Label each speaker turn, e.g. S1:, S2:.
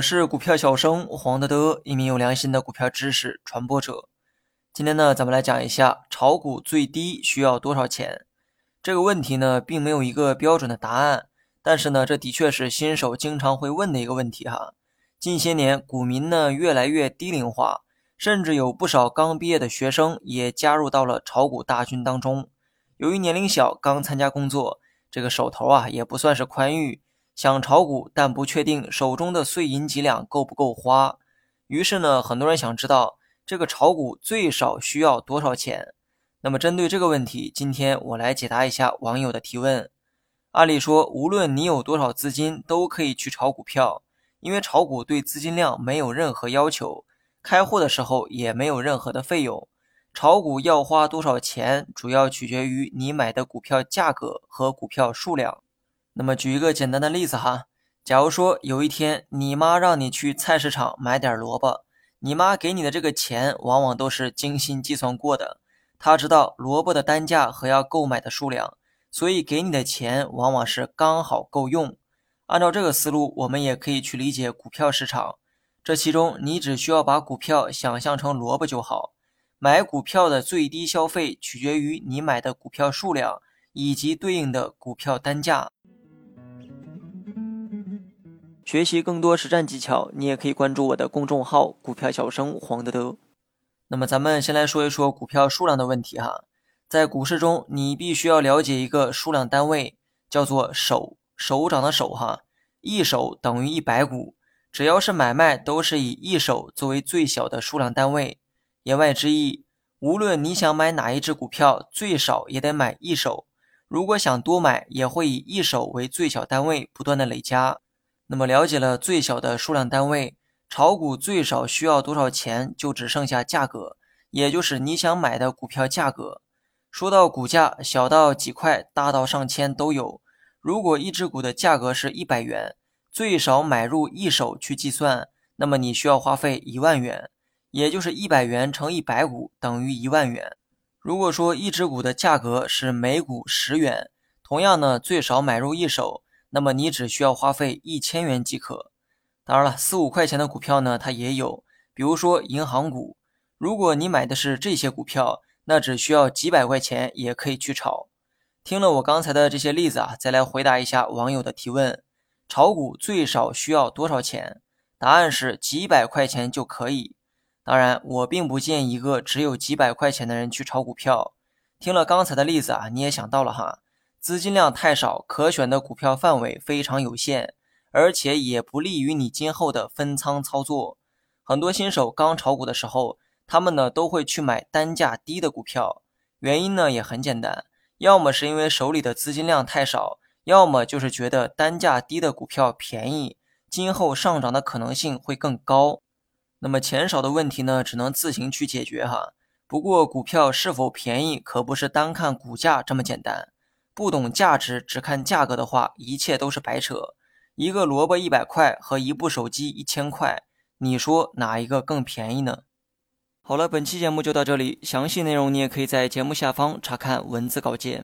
S1: 我是股票小生黄德德，一名有良心的股票知识传播者。今天呢，咱们来讲一下炒股最低需要多少钱这个问题呢，并没有一个标准的答案，但是呢，这的确是新手经常会问的一个问题哈。近些年，股民呢越来越低龄化，甚至有不少刚毕业的学生也加入到了炒股大军当中。由于年龄小，刚参加工作，这个手头啊也不算是宽裕。想炒股，但不确定手中的碎银几两够不够花。于是呢，很多人想知道这个炒股最少需要多少钱。那么针对这个问题，今天我来解答一下网友的提问。按理说，无论你有多少资金，都可以去炒股票，因为炒股对资金量没有任何要求，开户的时候也没有任何的费用。炒股要花多少钱，主要取决于你买的股票价格和股票数量。那么举一个简单的例子哈，假如说有一天你妈让你去菜市场买点萝卜，你妈给你的这个钱往往都是精心计算过的，她知道萝卜的单价和要购买的数量，所以给你的钱往往是刚好够用。按照这个思路，我们也可以去理解股票市场，这其中你只需要把股票想象成萝卜就好，买股票的最低消费取决于你买的股票数量以及对应的股票单价。学习更多实战技巧，你也可以关注我的公众号“股票小生黄德德”。那么，咱们先来说一说股票数量的问题哈。在股市中，你必须要了解一个数量单位，叫做手，手掌的手哈。一手等于一百股，只要是买卖，都是以一手作为最小的数量单位。言外之意，无论你想买哪一只股票，最少也得买一手。如果想多买，也会以一手为最小单位，不断的累加。那么了解了最小的数量单位，炒股最少需要多少钱，就只剩下价格，也就是你想买的股票价格。说到股价，小到几块，大到上千都有。如果一只股的价格是一百元，最少买入一手去计算，那么你需要花费一万元，也就是一百元乘一百股等于一万元。如果说一只股的价格是每股十元，同样呢，最少买入一手。那么你只需要花费一千元即可。当然了，四五块钱的股票呢，它也有，比如说银行股。如果你买的是这些股票，那只需要几百块钱也可以去炒。听了我刚才的这些例子啊，再来回答一下网友的提问：炒股最少需要多少钱？答案是几百块钱就可以。当然，我并不建议一个只有几百块钱的人去炒股票。听了刚才的例子啊，你也想到了哈。资金量太少，可选的股票范围非常有限，而且也不利于你今后的分仓操作。很多新手刚炒股的时候，他们呢都会去买单价低的股票，原因呢也很简单，要么是因为手里的资金量太少，要么就是觉得单价低的股票便宜，今后上涨的可能性会更高。那么钱少的问题呢，只能自行去解决哈。不过股票是否便宜，可不是单看股价这么简单。不懂价值，只看价格的话，一切都是白扯。一个萝卜一百块和一部手机一千块，你说哪一个更便宜呢？好了，本期节目就到这里，详细内容你也可以在节目下方查看文字稿件。